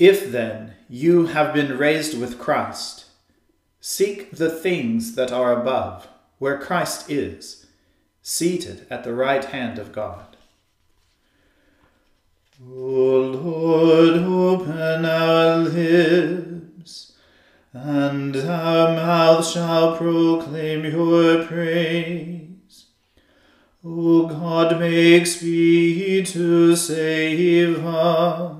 If then you have been raised with Christ, seek the things that are above, where Christ is, seated at the right hand of God. O Lord, open our lips, and our mouth shall proclaim your praise. O God, make speed to save us.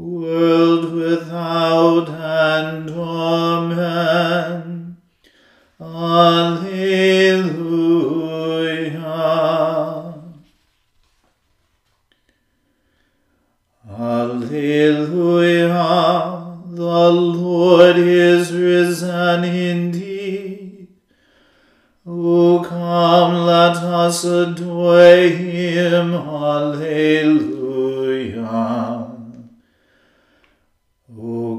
world without end. Amen. Alleluia. Alleluia, the Lord is risen indeed. O come, let us adore him. Alleluia. O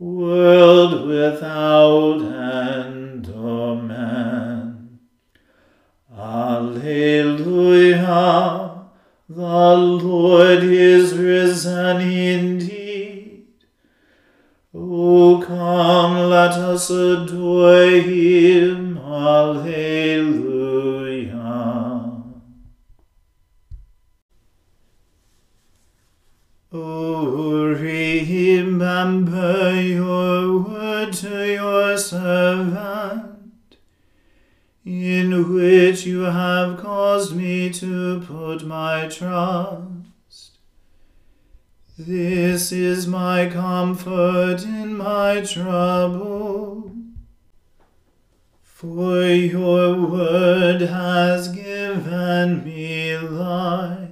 world without end. Amen. Alleluia. The Lord is risen indeed. O come, let us adore him. Alleluia. Which you have caused me to put my trust. This is my comfort in my trouble. For your word has given me life.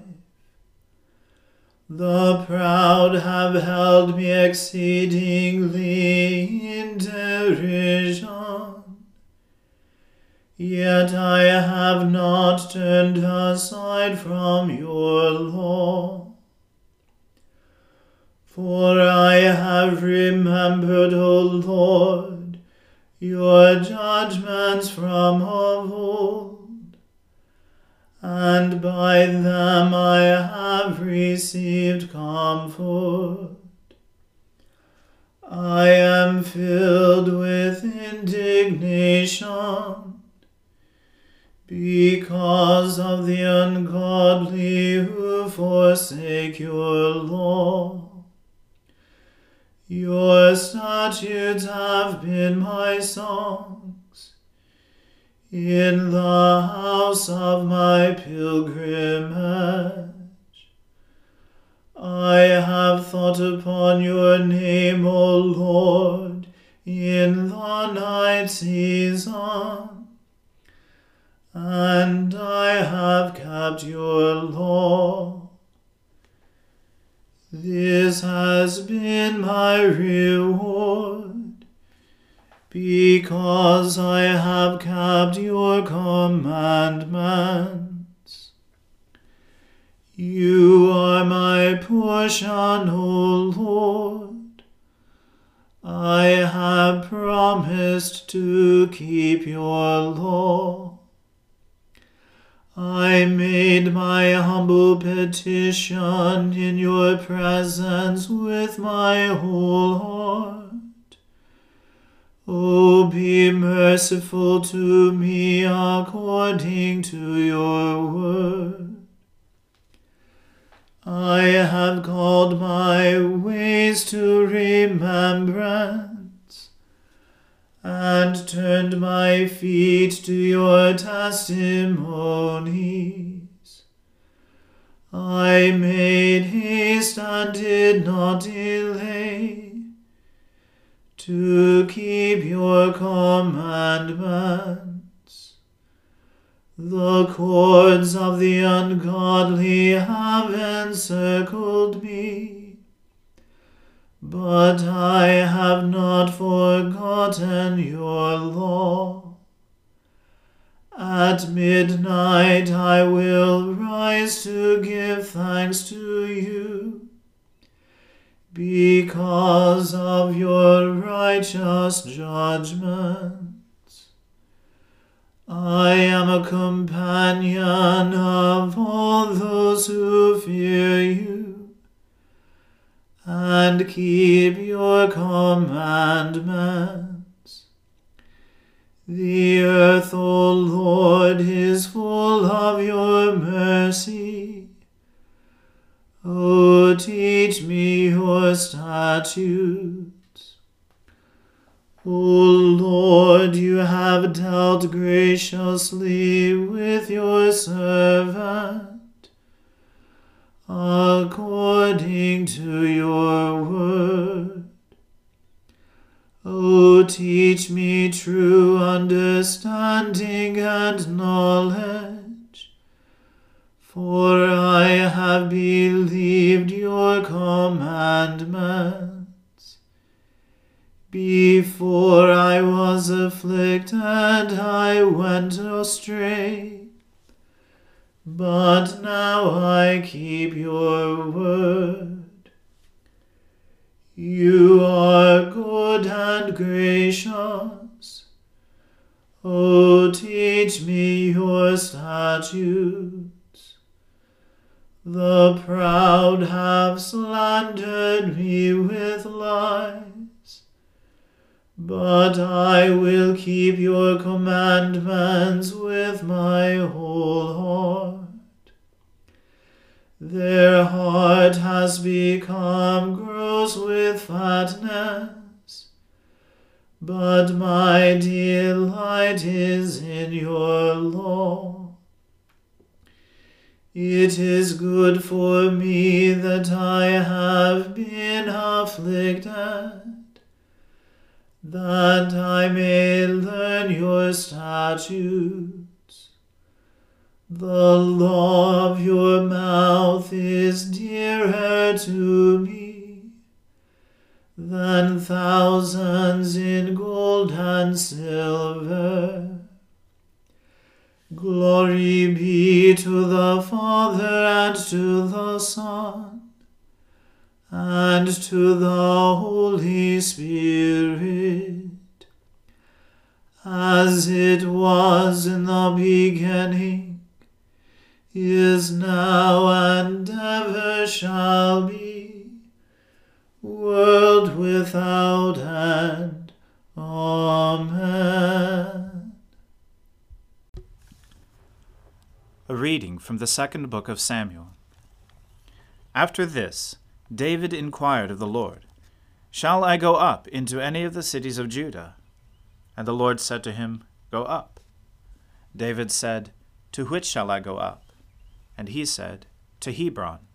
The proud have held me exceedingly in derision. Yet I have not turned aside from your law. For I have remembered, O Lord, your judgments from of old, and by them I have received comfort. I am filled with indignation because of the ungodly who forsake your law. Your statutes have been my songs in the house of my pilgrimage. I have thought upon your name, O Lord, in the night season and I have kept your law. This has been my reward, because I have kept your commandments. You are my portion, O Lord. I have promised to keep your law. I made my humble petition in your presence with my whole heart. O be merciful to me according to your word. I have called my ways to remembrance and turned my feet to your testimonies. I made haste and did not delay to keep your commandments. The cords of the ungodly have encircled me but I have not forgotten your law. At midnight I will rise to give thanks to you, because of your righteous judgments. I am a companion of all those who fear you and keep your commandments. The earth, O Lord, is full of your mercy. O teach me your statutes. O Lord, you have dealt graciously with your servant according to your word. O teach me true understanding and knowledge, for I have believed your commandments. Before I was afflicted, I went astray but statutes. The proud have slandered me with lies, but I will keep your commandments with my whole heart. Their heart has become gross with fatness, but my delight is in your law. It is good for me that I have been afflicted, that I may learn your statutes. The law of your mouth is dearer to me than thousands in gold and silver. Glory be to the Father and to the Son and to the Holy Spirit, as it was in the beginning is now and ever shall be, world without end. Amen. A reading from the second book of Samuel. After this, David inquired of the Lord, Shall I go up into any of the cities of Judah? And the Lord said to him, Go up. David said, To which shall I go up? And he said, To Hebron.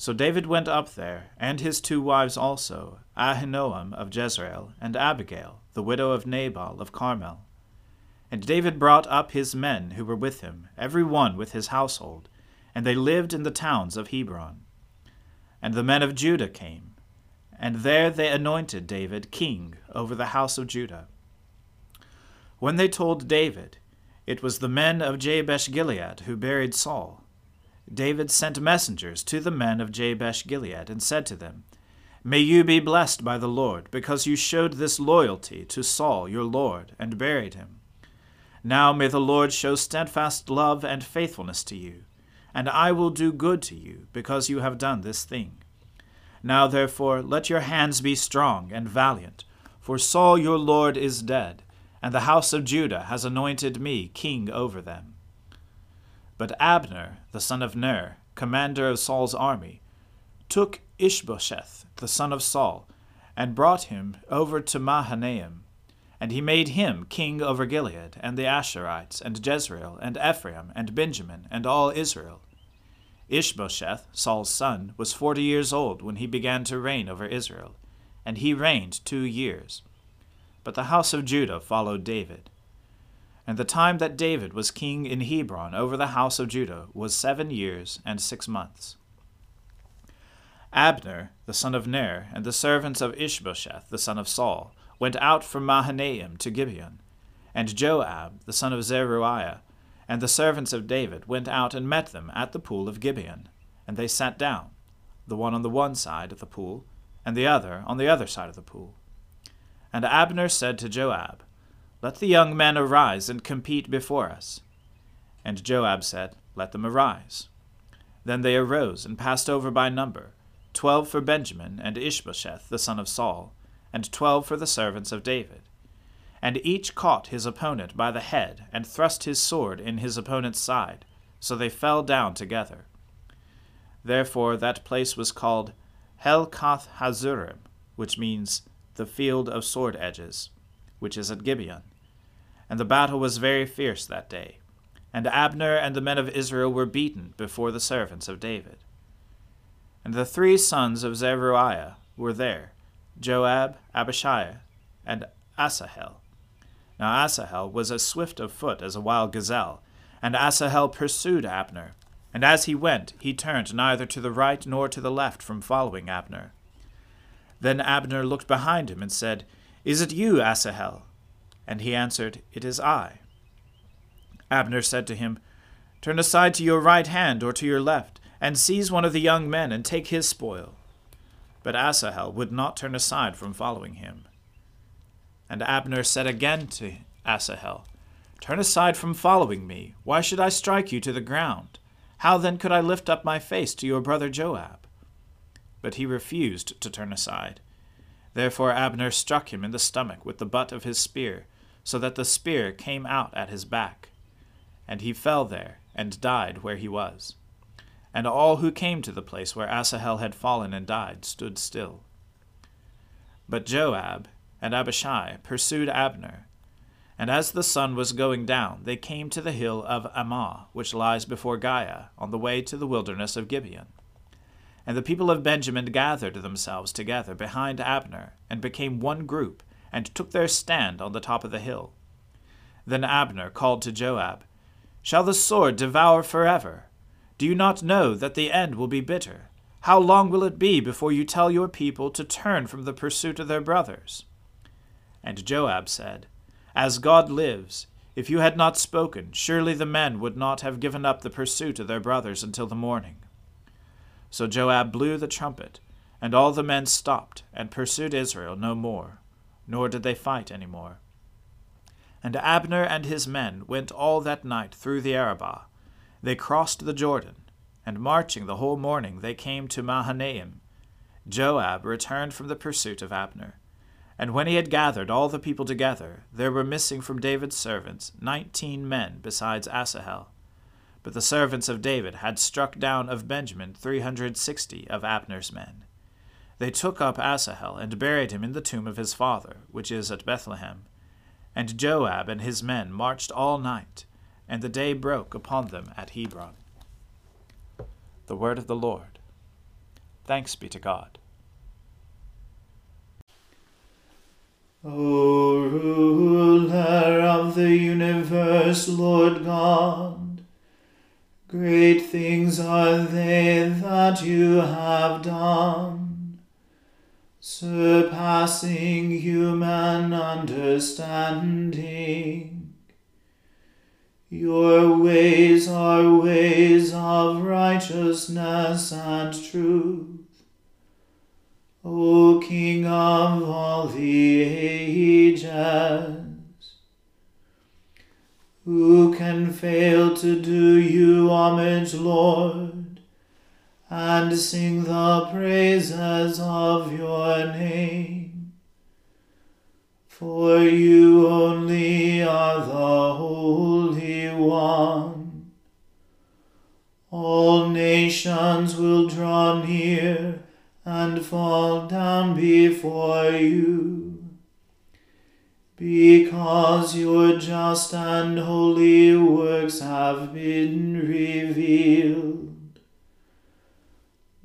So David went up there, and his two wives also, Ahinoam of Jezreel, and Abigail, the widow of Nabal of Carmel. And David brought up his men who were with him, every one with his household, and they lived in the towns of Hebron. And the men of Judah came, and there they anointed David king over the house of Judah. When they told David, it was the men of Jabesh Gilead who buried Saul. David sent messengers to the men of Jabesh Gilead, and said to them, May you be blessed by the Lord, because you showed this loyalty to Saul your Lord, and buried him. Now may the Lord show steadfast love and faithfulness to you, and I will do good to you, because you have done this thing. Now therefore let your hands be strong and valiant, for Saul your Lord is dead, and the house of Judah has anointed me king over them. But Abner, the son of Ner, commander of Saul's army, took Ishbosheth, the son of Saul, and brought him over to Mahanaim and he made him king over Gilead, and the Ashurites, and Jezreel, and Ephraim, and Benjamin, and all Israel. Ishbosheth, Saul's son, was forty years old when he began to reign over Israel, and he reigned two years. But the house of Judah followed David. And the time that David was king in Hebron over the house of Judah was seven years and six months. Abner, the son of Ner, and the servants of Ishbosheth, the son of Saul, went out from Mahanaim to Gibeon. And Joab, the son of Zeruiah, and the servants of David went out and met them at the pool of Gibeon. And they sat down, the one on the one side of the pool, and the other on the other side of the pool. And Abner said to Joab, Let the young men arise and compete before us. And Joab said, Let them arise. Then they arose and passed over by number, twelve for Benjamin and Ishbosheth the son of Saul, and twelve for the servants of David. And each caught his opponent by the head, and thrust his sword in his opponent's side, so they fell down together. Therefore that place was called Helkath Hazurim, which means the field of sword edges, which is at Gibeon. And the battle was very fierce that day. And Abner and the men of Israel were beaten before the servants of David. And the three sons of Zeruiah were there, Joab, Abishai, and Asahel. Now Asahel was as swift of foot as a wild gazelle, and Asahel pursued Abner. And as he went, he turned neither to the right nor to the left from following Abner. Then Abner looked behind him and said, Is it you, Asahel? And he answered, It is I. Abner said to him, Turn aside to your right hand or to your left, and seize one of the young men, and take his spoil. But Asahel would not turn aside from following him. And Abner said again to Asahel, Turn aside from following me. Why should I strike you to the ground? How then could I lift up my face to your brother Joab? But he refused to turn aside. Therefore Abner struck him in the stomach with the butt of his spear, so that the spear came out at his back. And he fell there, and died where he was. And all who came to the place where Asahel had fallen and died stood still. But Joab and Abishai pursued Abner. And as the sun was going down, they came to the hill of Ammah, which lies before Giah, on the way to the wilderness of Gibeon. And the people of Benjamin gathered themselves together behind Abner, and became one group, and took their stand on the top of the hill. Then Abner called to Joab, Shall the sword devour forever? Do you not know that the end will be bitter? How long will it be before you tell your people to turn from the pursuit of their brothers? And Joab said, As God lives, if you had not spoken, surely the men would not have given up the pursuit of their brothers until the morning. So Joab blew the trumpet, and all the men stopped and pursued Israel no more, nor did they fight any more. And Abner and his men went all that night through the Arabah, they crossed the Jordan, and marching the whole morning they came to Mahanaim. Joab returned from the pursuit of Abner. And when he had gathered all the people together, there were missing from David's servants nineteen men besides Asahel. But the servants of David had struck down of Benjamin three hundred sixty of Abner's men. They took up Asahel and buried him in the tomb of his father, which is at Bethlehem. And Joab and his men marched all night, and the day broke upon them at Hebron. The word of the Lord. Thanks be to God. O ruler of the universe, Lord God, great things are they that you have done, surpassing human understanding. Your ways are ways of righteousness and truth. O King of all the ages, who can fail to do you homage, Lord, and sing the praises of your name? For you only are the Holy One. All nations will draw near and fall down before you. Because your just and holy works have been revealed.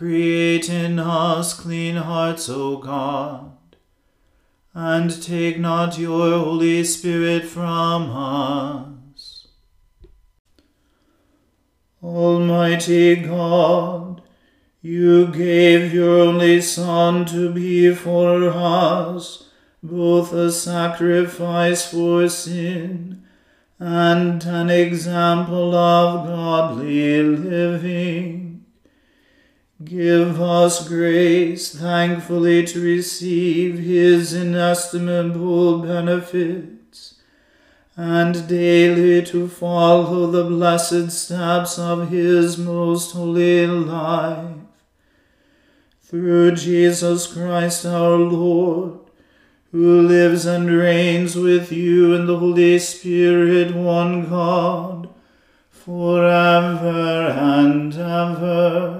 Create in us clean hearts, O God, and take not your Holy Spirit from us. Almighty God, you gave your only Son to be for us both a sacrifice for sin and an example of godly living. Give us grace thankfully to receive his inestimable benefits, and daily to follow the blessed steps of his most holy life. Through Jesus Christ our Lord, who lives and reigns with you in the Holy Spirit, one God, forever and ever.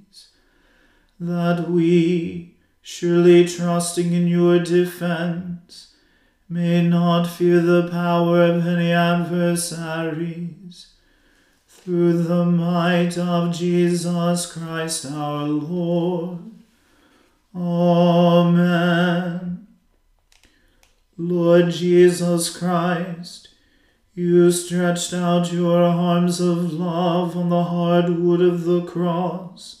that we, surely trusting in your defense, may not fear the power of any adversaries. Through the might of Jesus Christ our Lord. Amen. Lord Jesus Christ, you stretched out your arms of love on the hard wood of the cross,